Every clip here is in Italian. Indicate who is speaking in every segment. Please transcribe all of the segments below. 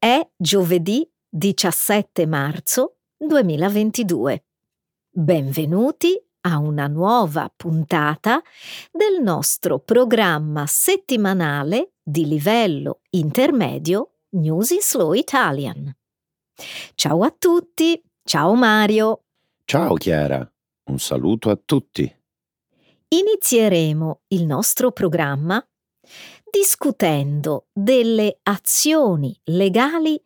Speaker 1: È giovedì 17 marzo 2022. Benvenuti a una nuova puntata del nostro programma settimanale di livello intermedio News in Slow Italian. Ciao a tutti, ciao Mario.
Speaker 2: Ciao Chiara, un saluto a tutti.
Speaker 1: Inizieremo il nostro programma discutendo delle azioni legali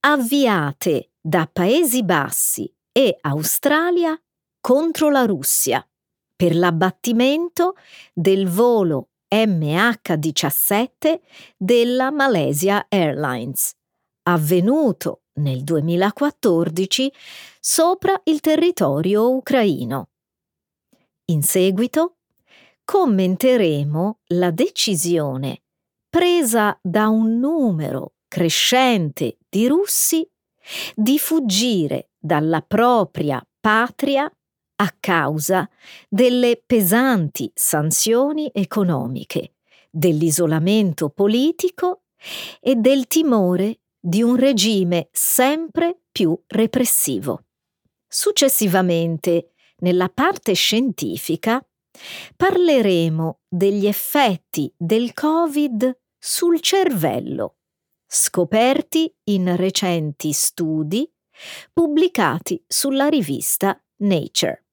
Speaker 1: avviate da Paesi Bassi e Australia contro la Russia per l'abbattimento del volo MH17 della Malaysia Airlines, avvenuto nel 2014 sopra il territorio ucraino. In seguito commenteremo la decisione presa da un numero crescente di russi di fuggire dalla propria patria a causa delle pesanti sanzioni economiche, dell'isolamento politico e del timore di un regime sempre più repressivo. Successivamente, nella parte scientifica, parleremo degli effetti del Covid sul cervello, scoperti in recenti studi pubblicati sulla rivista Nature.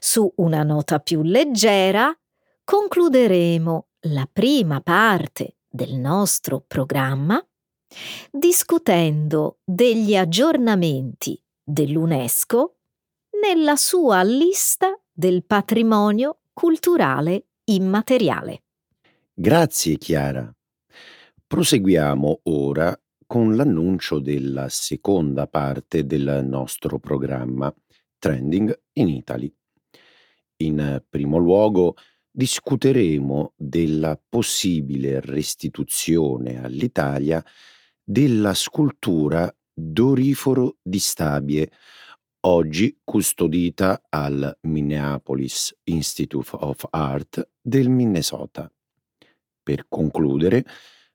Speaker 1: Su una nota più leggera concluderemo la prima parte del nostro programma discutendo degli aggiornamenti dell'UNESCO nella sua lista del patrimonio culturale immateriale.
Speaker 2: Grazie Chiara. Proseguiamo ora con l'annuncio della seconda parte del nostro programma Trending in Italy. In primo luogo discuteremo della possibile restituzione all'Italia della scultura Doriforo di Stabie, oggi custodita al Minneapolis Institute of Art del Minnesota. Per concludere,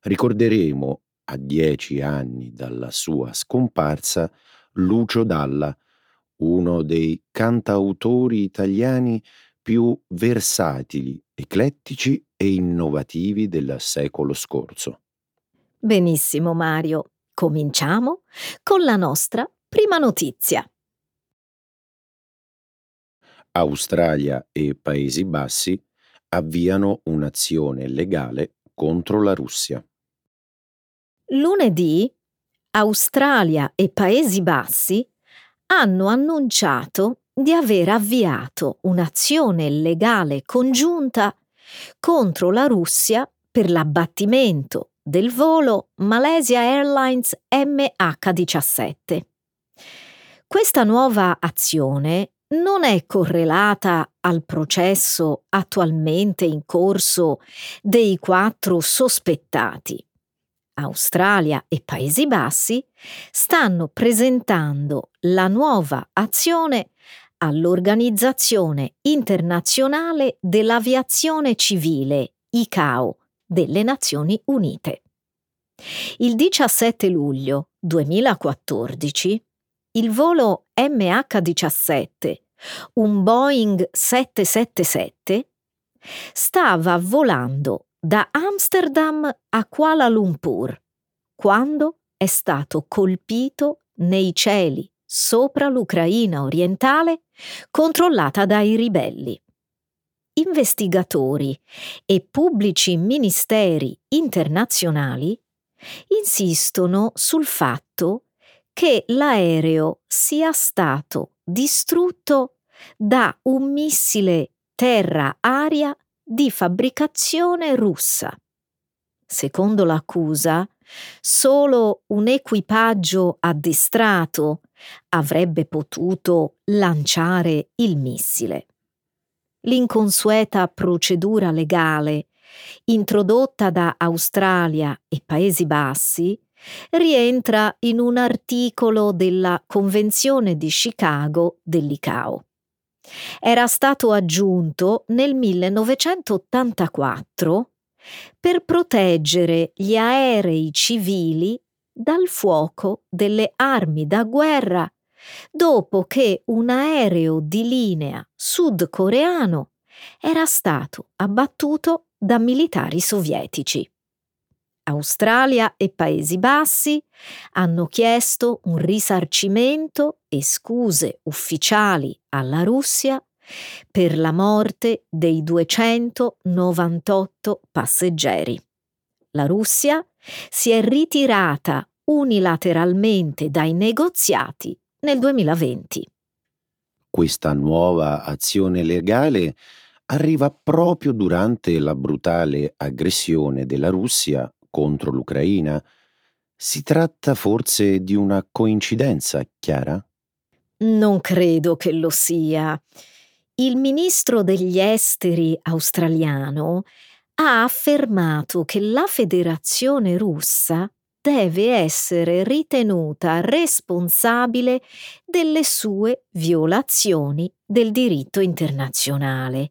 Speaker 2: ricorderemo a dieci anni dalla sua scomparsa Lucio Dalla, uno dei cantautori italiani più versatili, eclettici e innovativi del secolo scorso.
Speaker 1: Benissimo Mario, cominciamo con la nostra prima notizia.
Speaker 2: Australia e Paesi Bassi avviano un'azione legale contro la Russia.
Speaker 1: Lunedì Australia e Paesi Bassi hanno annunciato di aver avviato un'azione legale congiunta contro la Russia per l'abbattimento del volo Malaysia Airlines MH17. Questa nuova azione non è correlata al processo attualmente in corso dei quattro sospettati. Australia e Paesi Bassi stanno presentando la nuova azione all'Organizzazione internazionale dell'aviazione civile, ICAO, delle Nazioni Unite. Il 17 luglio 2014 il volo MH17 un Boeing 777, stava volando da Amsterdam a Kuala Lumpur quando è stato colpito nei cieli sopra l'Ucraina orientale controllata dai ribelli. Investigatori e pubblici ministeri internazionali insistono sul fatto che l'aereo sia stato distrutto da un missile terra-aria di fabbricazione russa. Secondo l'accusa, solo un equipaggio addestrato avrebbe potuto lanciare il missile. L'inconsueta procedura legale introdotta da Australia e Paesi Bassi rientra in un articolo della Convenzione di Chicago dell'ICAO. Era stato aggiunto nel 1984 per proteggere gli aerei civili dal fuoco delle armi da guerra dopo che un aereo di linea sudcoreano era stato abbattuto da militari sovietici. Australia e Paesi Bassi hanno chiesto un risarcimento e scuse ufficiali alla Russia per la morte dei 298 passeggeri. La Russia si è ritirata unilateralmente dai negoziati nel 2020.
Speaker 2: Questa nuova azione legale arriva proprio durante la brutale aggressione della Russia contro l'Ucraina. Si tratta forse di una coincidenza, Chiara?
Speaker 1: Non credo che lo sia. Il ministro degli esteri australiano ha affermato che la Federazione russa deve essere ritenuta responsabile delle sue violazioni del diritto internazionale,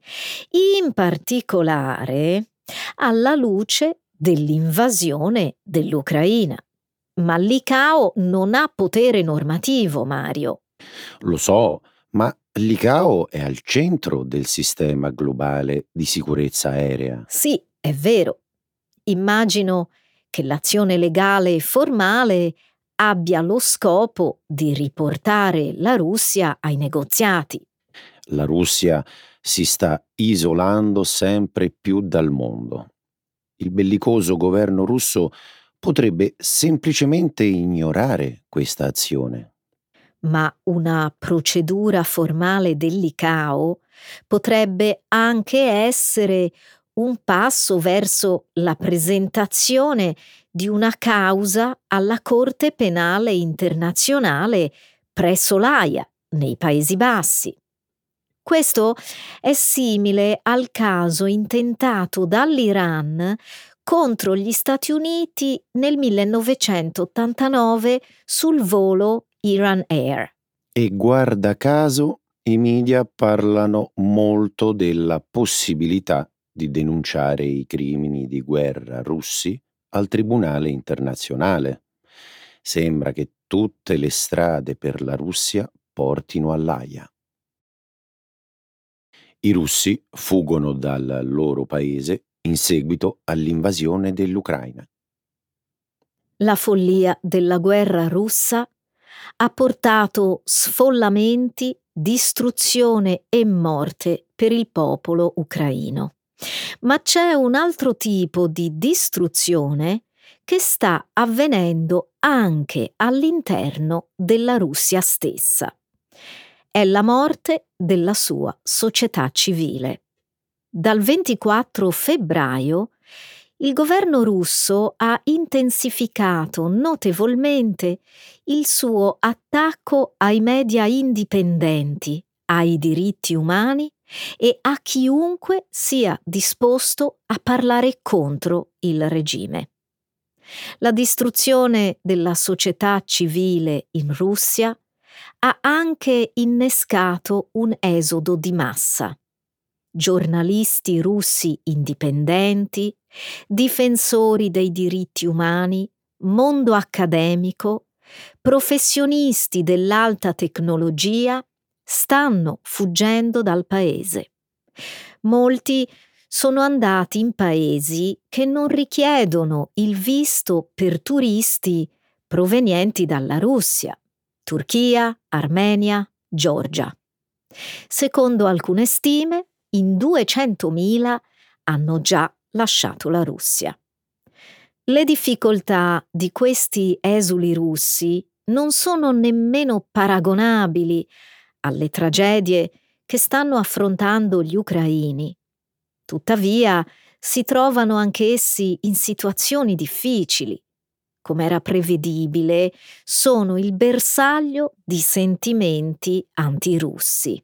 Speaker 1: in particolare alla luce dell'invasione dell'Ucraina. Ma l'ICAO non ha potere normativo, Mario.
Speaker 2: Lo so, ma l'ICAO è al centro del sistema globale di sicurezza aerea.
Speaker 1: Sì, è vero. Immagino che l'azione legale e formale abbia lo scopo di riportare la Russia ai negoziati.
Speaker 2: La Russia si sta isolando sempre più dal mondo. Il bellicoso governo russo potrebbe semplicemente ignorare questa azione.
Speaker 1: Ma una procedura formale dell'ICAO potrebbe anche essere un passo verso la presentazione di una causa alla Corte Penale Internazionale presso l'AIA, nei Paesi Bassi. Questo è simile al caso intentato dall'Iran contro gli Stati Uniti nel 1989 sul volo Iran Air.
Speaker 2: E guarda caso, i media parlano molto della possibilità di denunciare i crimini di guerra russi al Tribunale internazionale. Sembra che tutte le strade per la Russia portino all'Aia. I russi fuggono dal loro paese in seguito all'invasione dell'Ucraina.
Speaker 1: La follia della guerra russa ha portato sfollamenti, distruzione e morte per il popolo ucraino. Ma c'è un altro tipo di distruzione che sta avvenendo anche all'interno della Russia stessa. È la morte della sua società civile. Dal 24 febbraio il governo russo ha intensificato notevolmente il suo attacco ai media indipendenti, ai diritti umani e a chiunque sia disposto a parlare contro il regime. La distruzione della società civile in Russia ha anche innescato un esodo di massa. Giornalisti russi indipendenti, difensori dei diritti umani, mondo accademico, professionisti dell'alta tecnologia stanno fuggendo dal paese. Molti sono andati in paesi che non richiedono il visto per turisti provenienti dalla Russia, Turchia, Armenia, Georgia. Secondo alcune stime, in 200.000 hanno già lasciato la Russia. Le difficoltà di questi esuli russi non sono nemmeno paragonabili alle tragedie che stanno affrontando gli ucraini. Tuttavia, si trovano anche essi in situazioni difficili. Come era prevedibile, sono il bersaglio di sentimenti antirussi.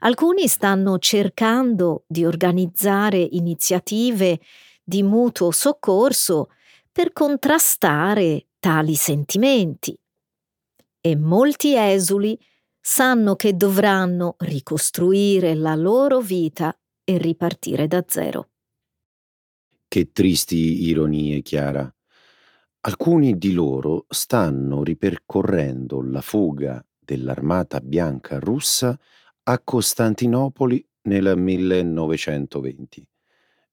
Speaker 1: Alcuni stanno cercando di organizzare iniziative di mutuo soccorso per contrastare tali sentimenti. E molti esuli sanno che dovranno ricostruire la loro vita e ripartire da zero.
Speaker 2: Che tristi ironie, Chiara. Alcuni di loro stanno ripercorrendo la fuga dell'armata bianca russa a Costantinopoli nel 1920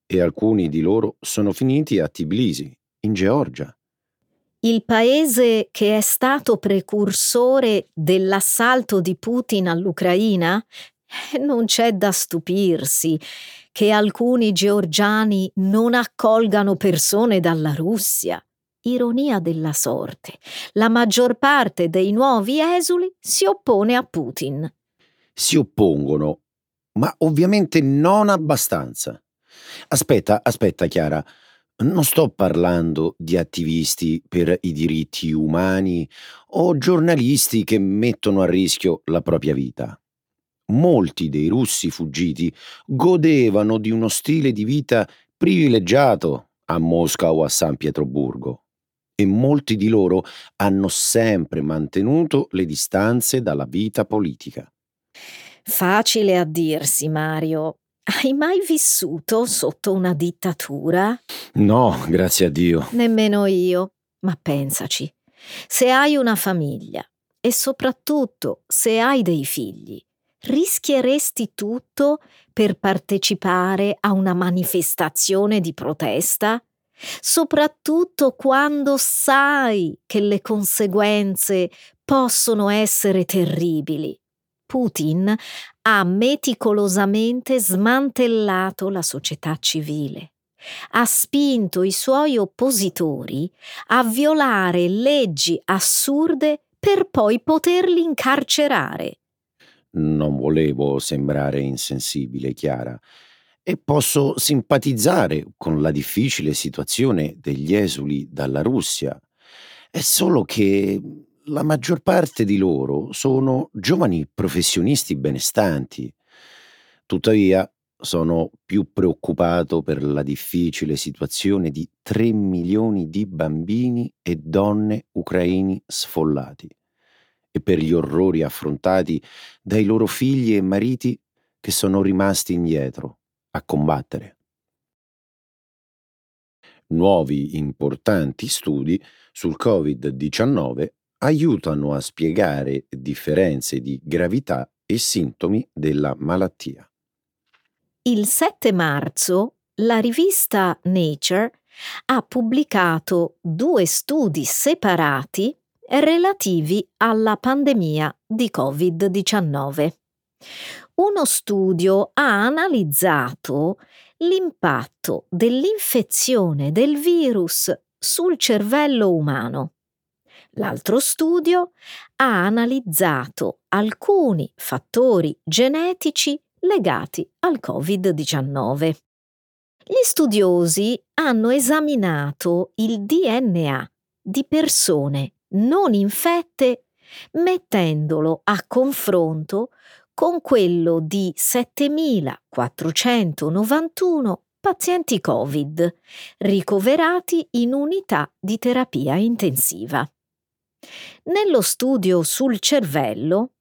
Speaker 2: e alcuni di loro sono finiti a Tbilisi, in Georgia.
Speaker 1: Il paese che è stato precursore dell'assalto di Putin all'Ucraina? Eh, non c'è da stupirsi che alcuni georgiani non accolgano persone dalla Russia. Ironia della sorte, la maggior parte dei nuovi esuli si oppone a Putin.
Speaker 2: Si oppongono, ma ovviamente non abbastanza. Aspetta, aspetta Chiara, non sto parlando di attivisti per i diritti umani o giornalisti che mettono a rischio la propria vita. Molti dei russi fuggiti godevano di uno stile di vita privilegiato a Mosca o a San Pietroburgo e molti di loro hanno sempre mantenuto le distanze dalla vita politica.
Speaker 1: Facile a dirsi, Mario. Hai mai vissuto sotto una dittatura?
Speaker 2: No, grazie a Dio.
Speaker 1: Nemmeno io. Ma pensaci, se hai una famiglia e soprattutto se hai dei figli, rischieresti tutto per partecipare a una manifestazione di protesta? Soprattutto quando sai che le conseguenze possono essere terribili. Putin ha meticolosamente smantellato la società civile. Ha spinto i suoi oppositori a violare leggi assurde per poi poterli incarcerare.
Speaker 2: Non volevo sembrare insensibile, Chiara, e posso simpatizzare con la difficile situazione degli esuli dalla Russia. È solo che la maggior parte di loro sono giovani professionisti benestanti. Tuttavia, sono più preoccupato per la difficile situazione di 3 milioni di bambini e donne ucraini sfollati e per gli orrori affrontati dai loro figli e mariti che sono rimasti indietro a combattere. Nuovi importanti studi sul Covid-19 aiutano a spiegare differenze di gravità e sintomi della malattia.
Speaker 1: Il 7 marzo la rivista Nature ha pubblicato due studi separati relativi alla pandemia di Covid-19. Uno studio ha analizzato l'impatto dell'infezione del virus sul cervello umano L'altro studio ha analizzato alcuni fattori genetici legati al Covid-19. Gli studiosi hanno esaminato il DNA di persone non infette mettendolo a confronto con quello di 7.491 pazienti Covid ricoverati in unità di terapia intensiva. Nello studio sul cervello,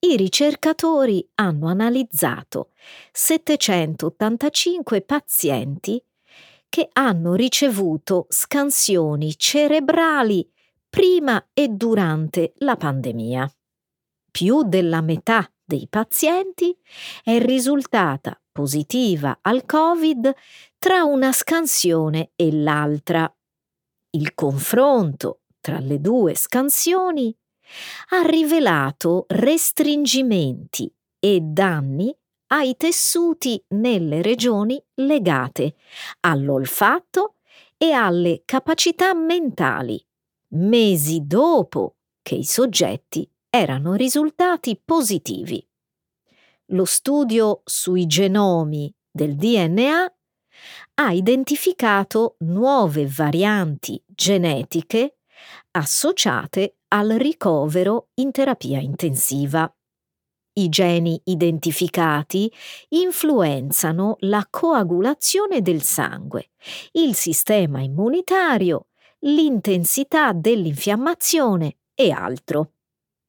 Speaker 1: i ricercatori hanno analizzato 785 pazienti che hanno ricevuto scansioni cerebrali prima e durante la pandemia. Più della metà dei pazienti è risultata positiva al Covid tra una scansione e l'altra. Il confronto tra le due scansioni ha rivelato restringimenti e danni ai tessuti nelle regioni legate all'olfatto e alle capacità mentali, mesi dopo che i soggetti erano risultati positivi. Lo studio sui genomi del DNA ha identificato nuove varianti genetiche associate al ricovero in terapia intensiva. I geni identificati influenzano la coagulazione del sangue, il sistema immunitario, l'intensità dell'infiammazione e altro.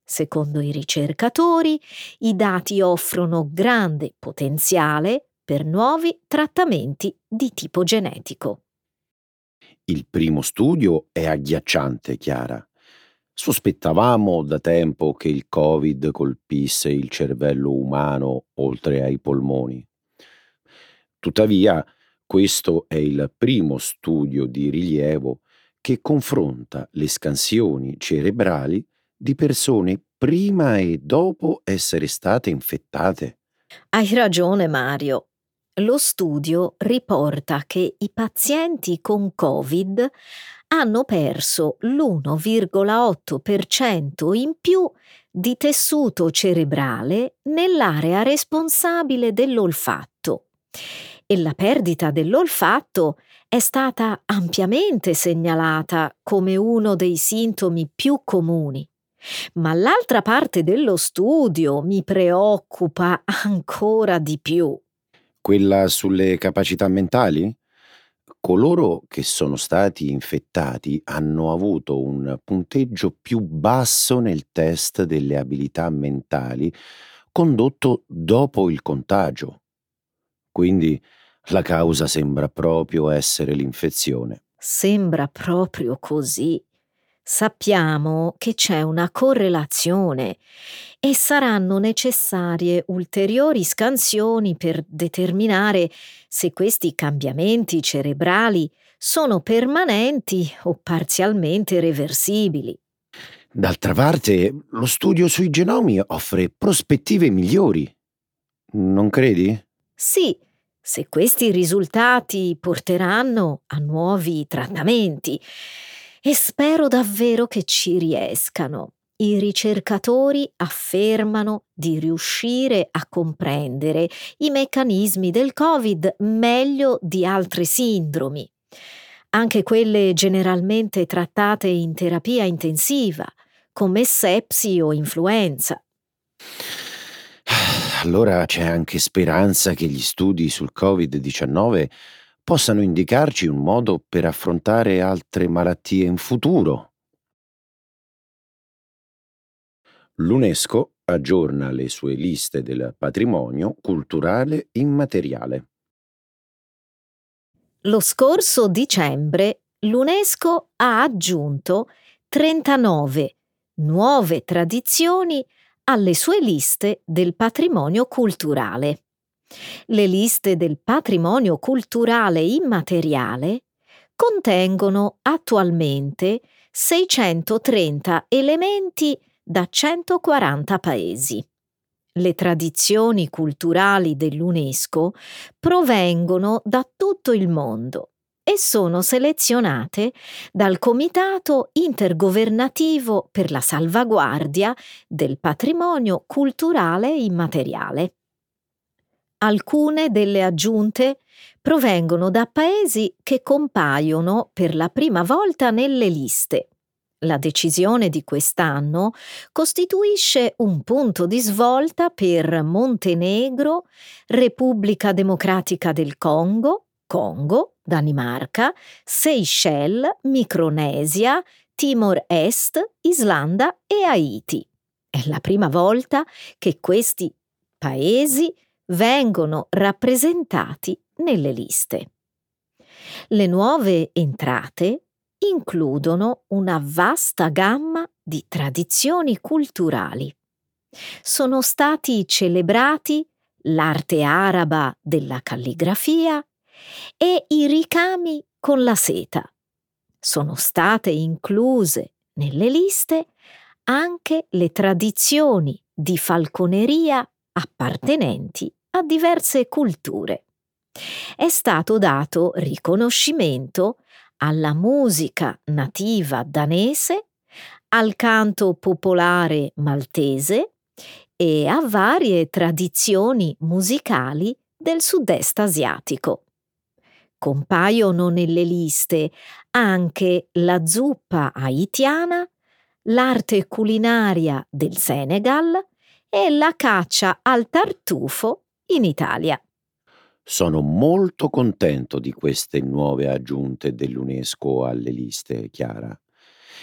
Speaker 1: Secondo i ricercatori, i dati offrono grande potenziale per nuovi trattamenti di tipo genetico.
Speaker 2: Il primo studio è agghiacciante, Chiara. Sospettavamo da tempo che il Covid colpisse il cervello umano oltre ai polmoni. Tuttavia, questo è il primo studio di rilievo che confronta le scansioni cerebrali di persone prima e dopo essere state infettate.
Speaker 1: Hai ragione Mario. Lo studio riporta che i pazienti con Covid hanno perso l'1,8% in più di tessuto cerebrale nell'area responsabile dell'olfatto e la perdita dell'olfatto è stata ampiamente segnalata come uno dei sintomi più comuni. Ma l'altra parte dello studio mi preoccupa ancora di più.
Speaker 2: Quella sulle capacità mentali? Coloro che sono stati infettati hanno avuto un punteggio più basso nel test delle abilità mentali condotto dopo il contagio. Quindi la causa sembra proprio essere l'infezione.
Speaker 1: Sembra proprio così. Sappiamo che c'è una correlazione e saranno necessarie ulteriori scansioni per determinare se questi cambiamenti cerebrali sono permanenti o parzialmente reversibili.
Speaker 2: D'altra parte, lo studio sui genomi offre prospettive migliori. Non credi?
Speaker 1: Sì, se questi risultati porteranno a nuovi trattamenti e spero davvero che ci riescano. I ricercatori affermano di riuscire a comprendere i meccanismi del Covid meglio di altre sindromi, anche quelle generalmente trattate in terapia intensiva, come sepsi o influenza.
Speaker 2: Allora c'è anche speranza che gli studi sul Covid-19 possano indicarci un modo per affrontare altre malattie in futuro. L'UNESCO aggiorna le sue liste del patrimonio culturale immateriale.
Speaker 1: Lo scorso dicembre l'UNESCO ha aggiunto 39 nuove tradizioni alle sue liste del patrimonio culturale. Le liste del patrimonio culturale immateriale contengono attualmente 630 elementi da 140 paesi. Le tradizioni culturali dell'UNESCO provengono da tutto il mondo e sono selezionate dal Comitato intergovernativo per la salvaguardia del patrimonio culturale immateriale. Alcune delle aggiunte provengono da paesi che compaiono per la prima volta nelle liste. La decisione di quest'anno costituisce un punto di svolta per Montenegro, Repubblica Democratica del Congo, Congo, Danimarca, Seychelles, Micronesia, Timor Est, Islanda e Haiti. È la prima volta che questi paesi vengono rappresentati nelle liste. Le nuove entrate includono una vasta gamma di tradizioni culturali. Sono stati celebrati l'arte araba della calligrafia e i ricami con la seta. Sono state incluse nelle liste anche le tradizioni di falconeria appartenenti a diverse culture. È stato dato riconoscimento alla musica nativa danese, al canto popolare maltese e a varie tradizioni musicali del sud-est asiatico. Compaiono nelle liste anche la zuppa haitiana, l'arte culinaria del Senegal e la caccia al tartufo in Italia.
Speaker 2: Sono molto contento di queste nuove aggiunte dell'UNESCO alle liste, Chiara.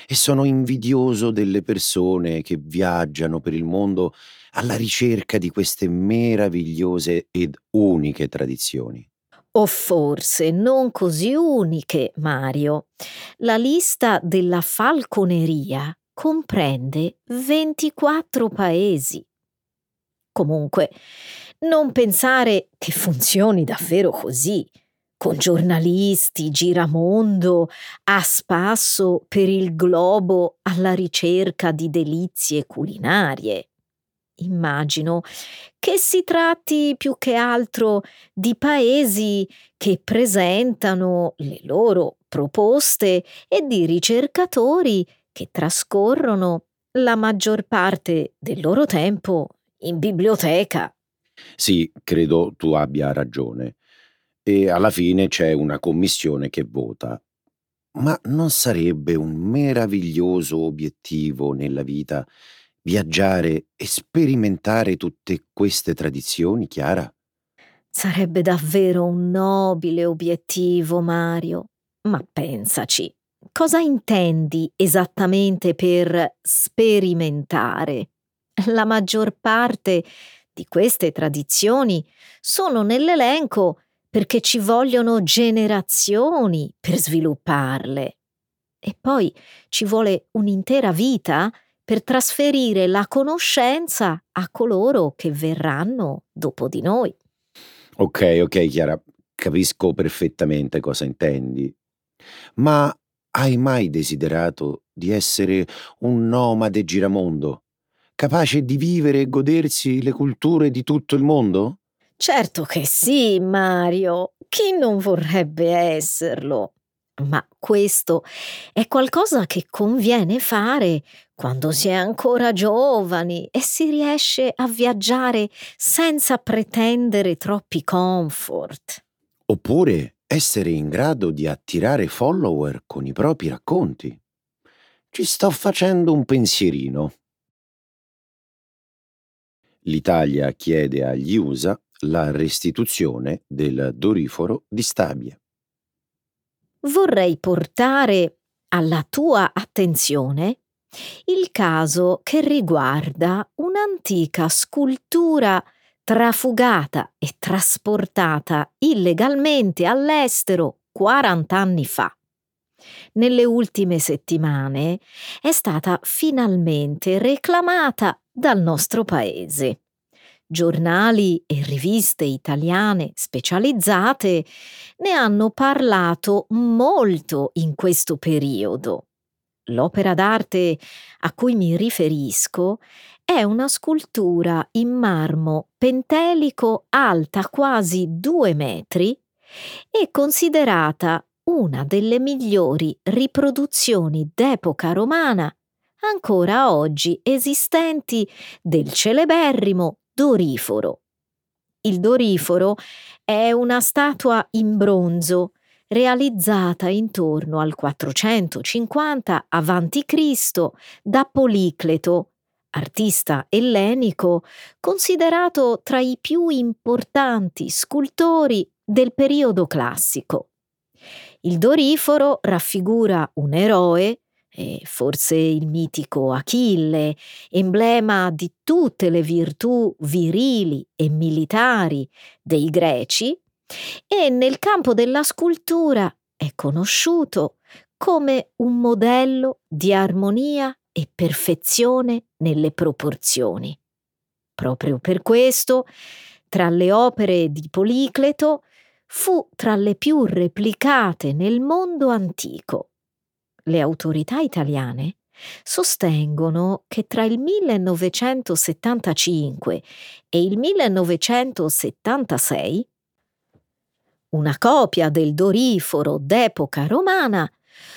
Speaker 2: E sono invidioso delle persone che viaggiano per il mondo alla ricerca di queste meravigliose ed uniche tradizioni.
Speaker 1: O forse non così uniche, Mario. La lista della falconeria comprende 24 paesi. Comunque, non pensare che funzioni davvero così, con giornalisti, giramondo, a spasso per il globo alla ricerca di delizie culinarie. Immagino che si tratti più che altro di paesi che presentano le loro proposte e di ricercatori che trascorrono la maggior parte del loro tempo in biblioteca.
Speaker 2: Sì, credo tu abbia ragione. E alla fine c'è una commissione che vota. Ma non sarebbe un meraviglioso obiettivo nella vita viaggiare e sperimentare tutte queste tradizioni, Chiara?
Speaker 1: Sarebbe davvero un nobile obiettivo, Mario. Ma pensaci, cosa intendi esattamente per sperimentare? La maggior parte di queste tradizioni sono nell'elenco perché ci vogliono generazioni per svilupparle. E poi ci vuole un'intera vita per trasferire la conoscenza a coloro che verranno dopo di noi.
Speaker 2: Ok, ok, Chiara, capisco perfettamente cosa intendi. Ma hai mai desiderato di essere un nomade giramondo, capace di vivere e godersi le culture di tutto il mondo?
Speaker 1: Certo che sì, Mario. Chi non vorrebbe esserlo? Ma questo è qualcosa che conviene fare quando si è ancora giovani e si riesce a viaggiare senza pretendere troppi comfort.
Speaker 2: Oppure essere in grado di attirare follower con i propri racconti. Ci sto facendo un pensierino. L'Italia chiede agli USA la restituzione del doriforo di Stabie
Speaker 1: vorrei portare alla tua attenzione il caso che riguarda un'antica scultura trafugata e trasportata illegalmente all'estero 40 anni fa. Nelle ultime settimane è stata finalmente reclamata dal nostro paese giornali e riviste italiane specializzate ne hanno parlato molto in questo periodo. L'opera d'arte a cui mi riferisco è una scultura in marmo pentelico alta quasi due metri e considerata una delle migliori riproduzioni d'epoca romana ancora oggi esistenti del celeberrimo doriforo. Il doriforo è una statua in bronzo realizzata intorno al 450 a.C. da Policleto, artista ellenico considerato tra i più importanti scultori del periodo classico. Il doriforo raffigura un eroe e forse il mitico Achille, emblema di tutte le virtù virili e militari dei greci, e nel campo della scultura è conosciuto come un modello di armonia e perfezione nelle proporzioni. Proprio per questo, tra le opere di Policleto, fu tra le più replicate nel mondo antico. Le autorità italiane sostengono che tra il 1975 e il 1976 una copia del doriforo d'epoca romana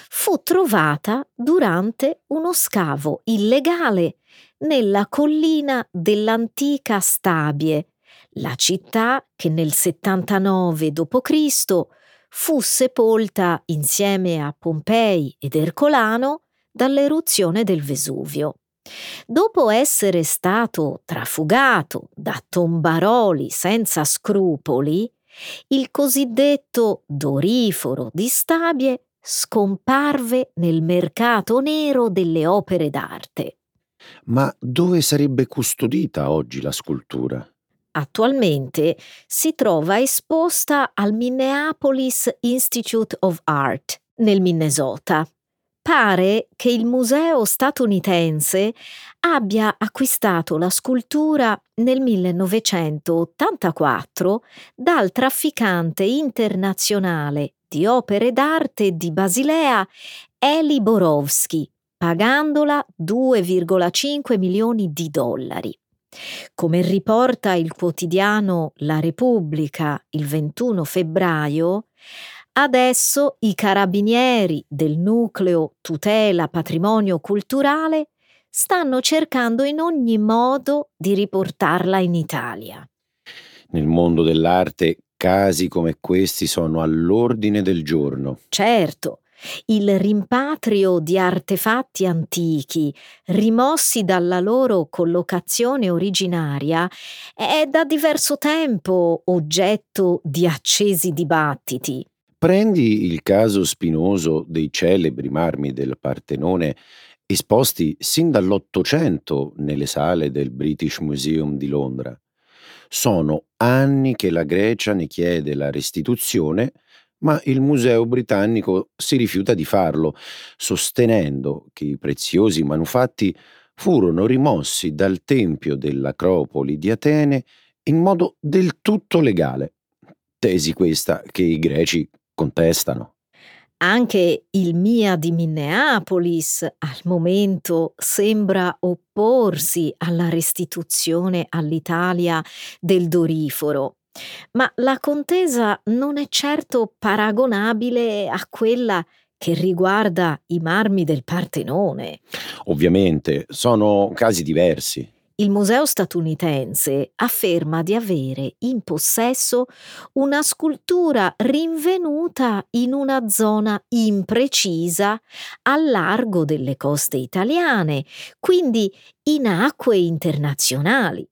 Speaker 1: fu trovata durante uno scavo illegale nella collina dell'antica Stabie, la città che nel 79 d.C fu sepolta insieme a Pompei ed Ercolano dall'eruzione del Vesuvio. Dopo essere stato trafugato da tombaroli senza scrupoli, il cosiddetto doriforo di Stabie scomparve nel mercato nero delle opere d'arte.
Speaker 2: Ma dove sarebbe custodita oggi la scultura?
Speaker 1: Attualmente si trova esposta al Minneapolis Institute of Art nel Minnesota. Pare che il museo statunitense abbia acquistato la scultura nel 1984 dal trafficante internazionale di opere d'arte di Basilea Eli Borowski, pagandola 2,5 milioni di dollari. Come riporta il quotidiano La Repubblica il 21 febbraio, adesso i carabinieri del nucleo tutela patrimonio culturale stanno cercando in ogni modo di riportarla in Italia.
Speaker 2: Nel mondo dell'arte casi come questi sono all'ordine del giorno.
Speaker 1: Certo, il rimpatrio di artefatti antichi rimossi dalla loro collocazione originaria è da diverso tempo oggetto di accesi dibattiti.
Speaker 2: Prendi il caso spinoso dei celebri marmi del Partenone esposti sin dall'Ottocento nelle sale del British Museum di Londra. Sono anni che la Grecia ne chiede la restituzione ma il Museo britannico si rifiuta di farlo, sostenendo che i preziosi manufatti furono rimossi dal tempio dell'Acropoli di Atene in modo del tutto legale. Tesi questa che i greci contestano.
Speaker 1: Anche il Mia di Minneapolis al momento sembra opporsi alla restituzione all'Italia del doriforo ma la contesa non è certo paragonabile a quella che riguarda i marmi del Partenone.
Speaker 2: Ovviamente, sono casi diversi.
Speaker 1: Il museo statunitense afferma di avere in possesso una scultura rinvenuta in una zona imprecisa al largo delle coste italiane, quindi in acque internazionali.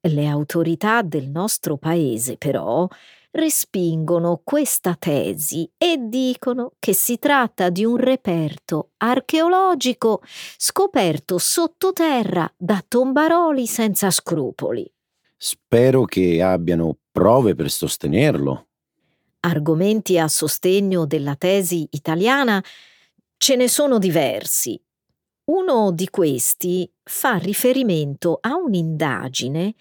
Speaker 1: Le autorità del nostro paese, però, respingono questa tesi e dicono che si tratta di un reperto archeologico scoperto sottoterra da tombaroli senza scrupoli.
Speaker 2: Spero che abbiano prove per sostenerlo.
Speaker 1: Argomenti a sostegno della tesi italiana ce ne sono diversi uno di questi fa riferimento a un'indagine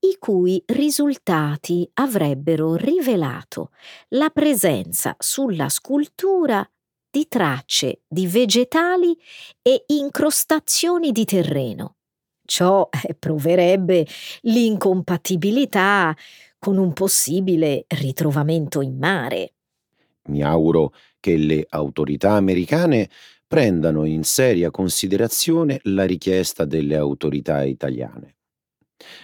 Speaker 1: i cui risultati avrebbero rivelato la presenza sulla scultura di tracce di vegetali e incrostazioni di terreno. Ciò eh, proverebbe l'incompatibilità con un possibile ritrovamento in mare.
Speaker 2: Mi auguro che le autorità americane prendano in seria considerazione la richiesta delle autorità italiane.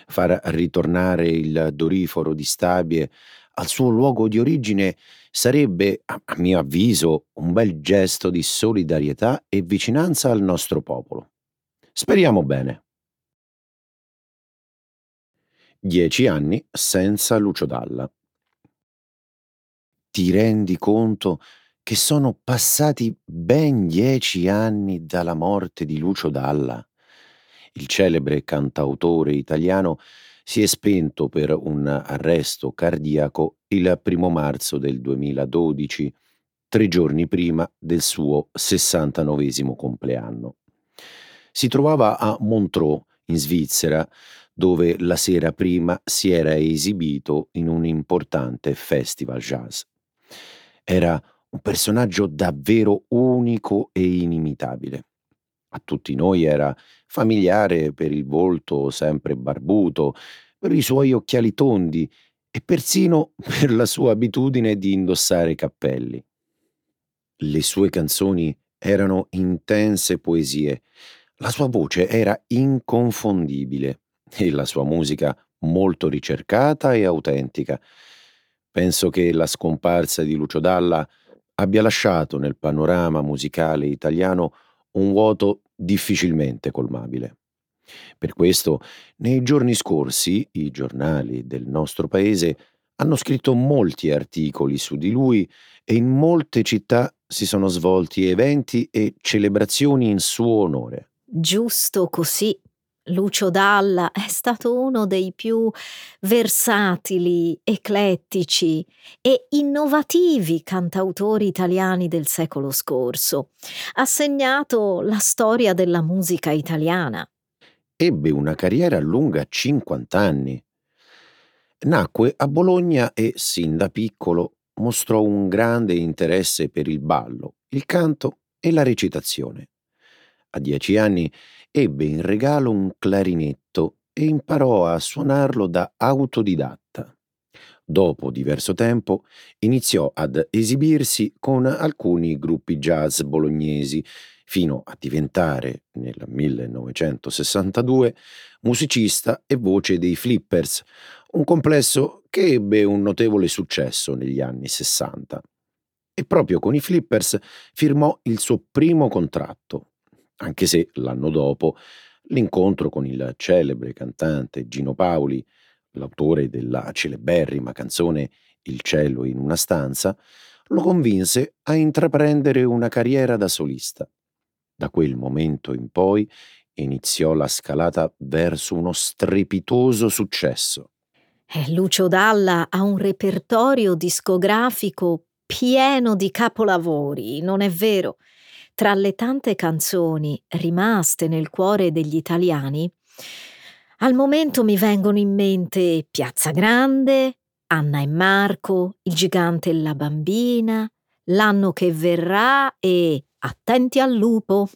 Speaker 2: Far ritornare il doriforo di Stabie al suo luogo di origine sarebbe, a mio avviso, un bel gesto di solidarietà e vicinanza al nostro popolo. Speriamo bene. Dieci anni senza Lucio Dalla. Ti rendi conto che sono passati ben dieci anni dalla morte di Lucio Dalla. Il celebre cantautore italiano si è spento per un arresto cardiaco il primo marzo del 2012, tre giorni prima del suo 69 compleanno. Si trovava a Montreux, in Svizzera, dove la sera prima si era esibito in un importante festival jazz. Era un personaggio davvero unico e inimitabile. A tutti noi era familiare per il volto sempre barbuto, per i suoi occhiali tondi e persino per la sua abitudine di indossare cappelli. Le sue canzoni erano intense poesie, la sua voce era inconfondibile e la sua musica molto ricercata e autentica. Penso che la scomparsa di Lucio Dalla abbia lasciato nel panorama musicale italiano un vuoto difficilmente colmabile. Per questo, nei giorni scorsi, i giornali del nostro paese hanno scritto molti articoli su di lui e in molte città si sono svolti eventi e celebrazioni in suo onore.
Speaker 1: Giusto così. Lucio Dalla è stato uno dei più versatili, eclettici e innovativi cantautori italiani del secolo scorso. Ha segnato la storia della musica italiana.
Speaker 2: Ebbe una carriera lunga 50 anni. Nacque a Bologna e, sin da piccolo, mostrò un grande interesse per il ballo, il canto e la recitazione. A dieci anni ebbe in regalo un clarinetto e imparò a suonarlo da autodidatta. Dopo diverso tempo iniziò ad esibirsi con alcuni gruppi jazz bolognesi, fino a diventare nel 1962 musicista e voce dei Flippers, un complesso che ebbe un notevole successo negli anni 60. E proprio con i Flippers firmò il suo primo contratto, anche se l'anno dopo l'incontro con il celebre cantante Gino Paoli, l'autore della celeberrima canzone Il cielo in una stanza, lo convinse a intraprendere una carriera da solista. Da quel momento in poi iniziò la scalata verso uno strepitoso successo.
Speaker 1: Eh, Lucio Dalla ha un repertorio discografico pieno di capolavori, non è vero? Tra le tante canzoni rimaste nel cuore degli italiani, al momento mi vengono in mente Piazza Grande, Anna e Marco, Il gigante e la bambina, L'anno che verrà e Attenti al lupo.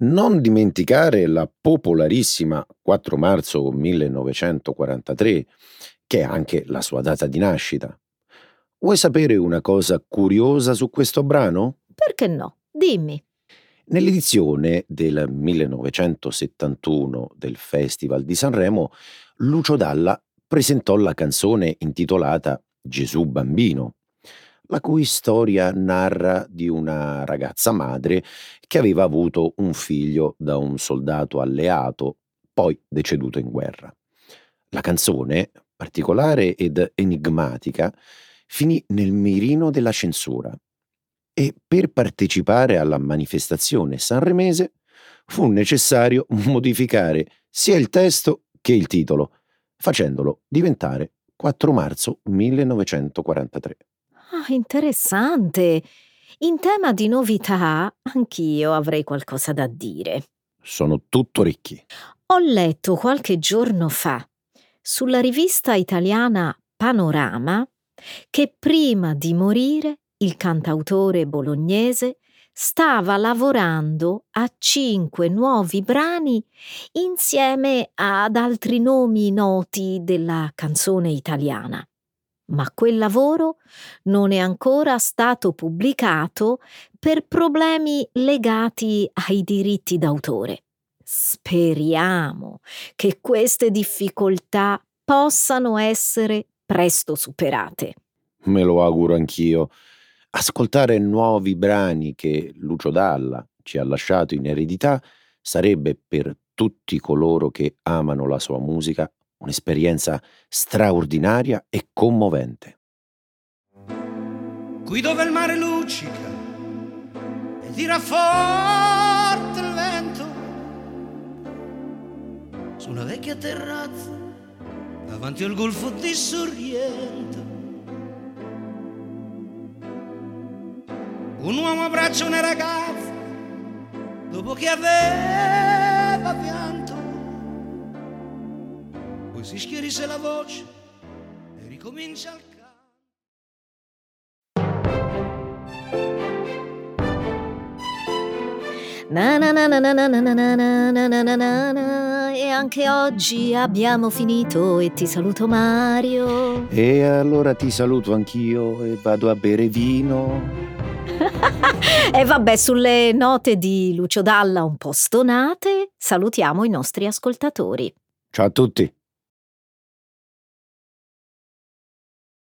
Speaker 2: Non dimenticare la popolarissima 4 marzo 1943, che è anche la sua data di nascita. Vuoi sapere una cosa curiosa su questo brano?
Speaker 1: Perché no? Dimmi.
Speaker 2: Nell'edizione del 1971 del Festival di Sanremo, Lucio Dalla presentò la canzone intitolata Gesù bambino, la cui storia narra di una ragazza madre che aveva avuto un figlio da un soldato alleato, poi deceduto in guerra. La canzone, particolare ed enigmatica, finì nel mirino della censura e per partecipare alla manifestazione sanremese fu necessario modificare sia il testo che il titolo, facendolo diventare 4 marzo 1943.
Speaker 1: Ah, interessante. In tema di novità, anch'io avrei qualcosa da dire.
Speaker 2: Sono tutto ricchi.
Speaker 1: Ho letto qualche giorno fa sulla rivista italiana Panorama che prima di morire il cantautore bolognese stava lavorando a cinque nuovi brani insieme ad altri nomi noti della canzone italiana. Ma quel lavoro non è ancora stato pubblicato per problemi legati ai diritti d'autore. Speriamo che queste difficoltà possano essere presto superate.
Speaker 2: Me lo auguro anch'io. Ascoltare nuovi brani che Lucio Dalla ci ha lasciato in eredità sarebbe per tutti coloro che amano la sua musica un'esperienza straordinaria e commovente.
Speaker 3: Qui dove il mare luccica e tira forte il vento, su una vecchia terrazza davanti al golfo di Sorrento Un uomo abbraccia una ragazza dopo che aveva pianto. Poi si schiarisce la voce e ricomincia il
Speaker 1: Na na na na na na na na na na na na na E anche oggi abbiamo finito e ti saluto Mario.
Speaker 2: E allora ti saluto anch'io e vado a bere vino.
Speaker 1: e vabbè, sulle note di Lucio Dalla un po' stonate, salutiamo i nostri ascoltatori.
Speaker 2: Ciao a tutti.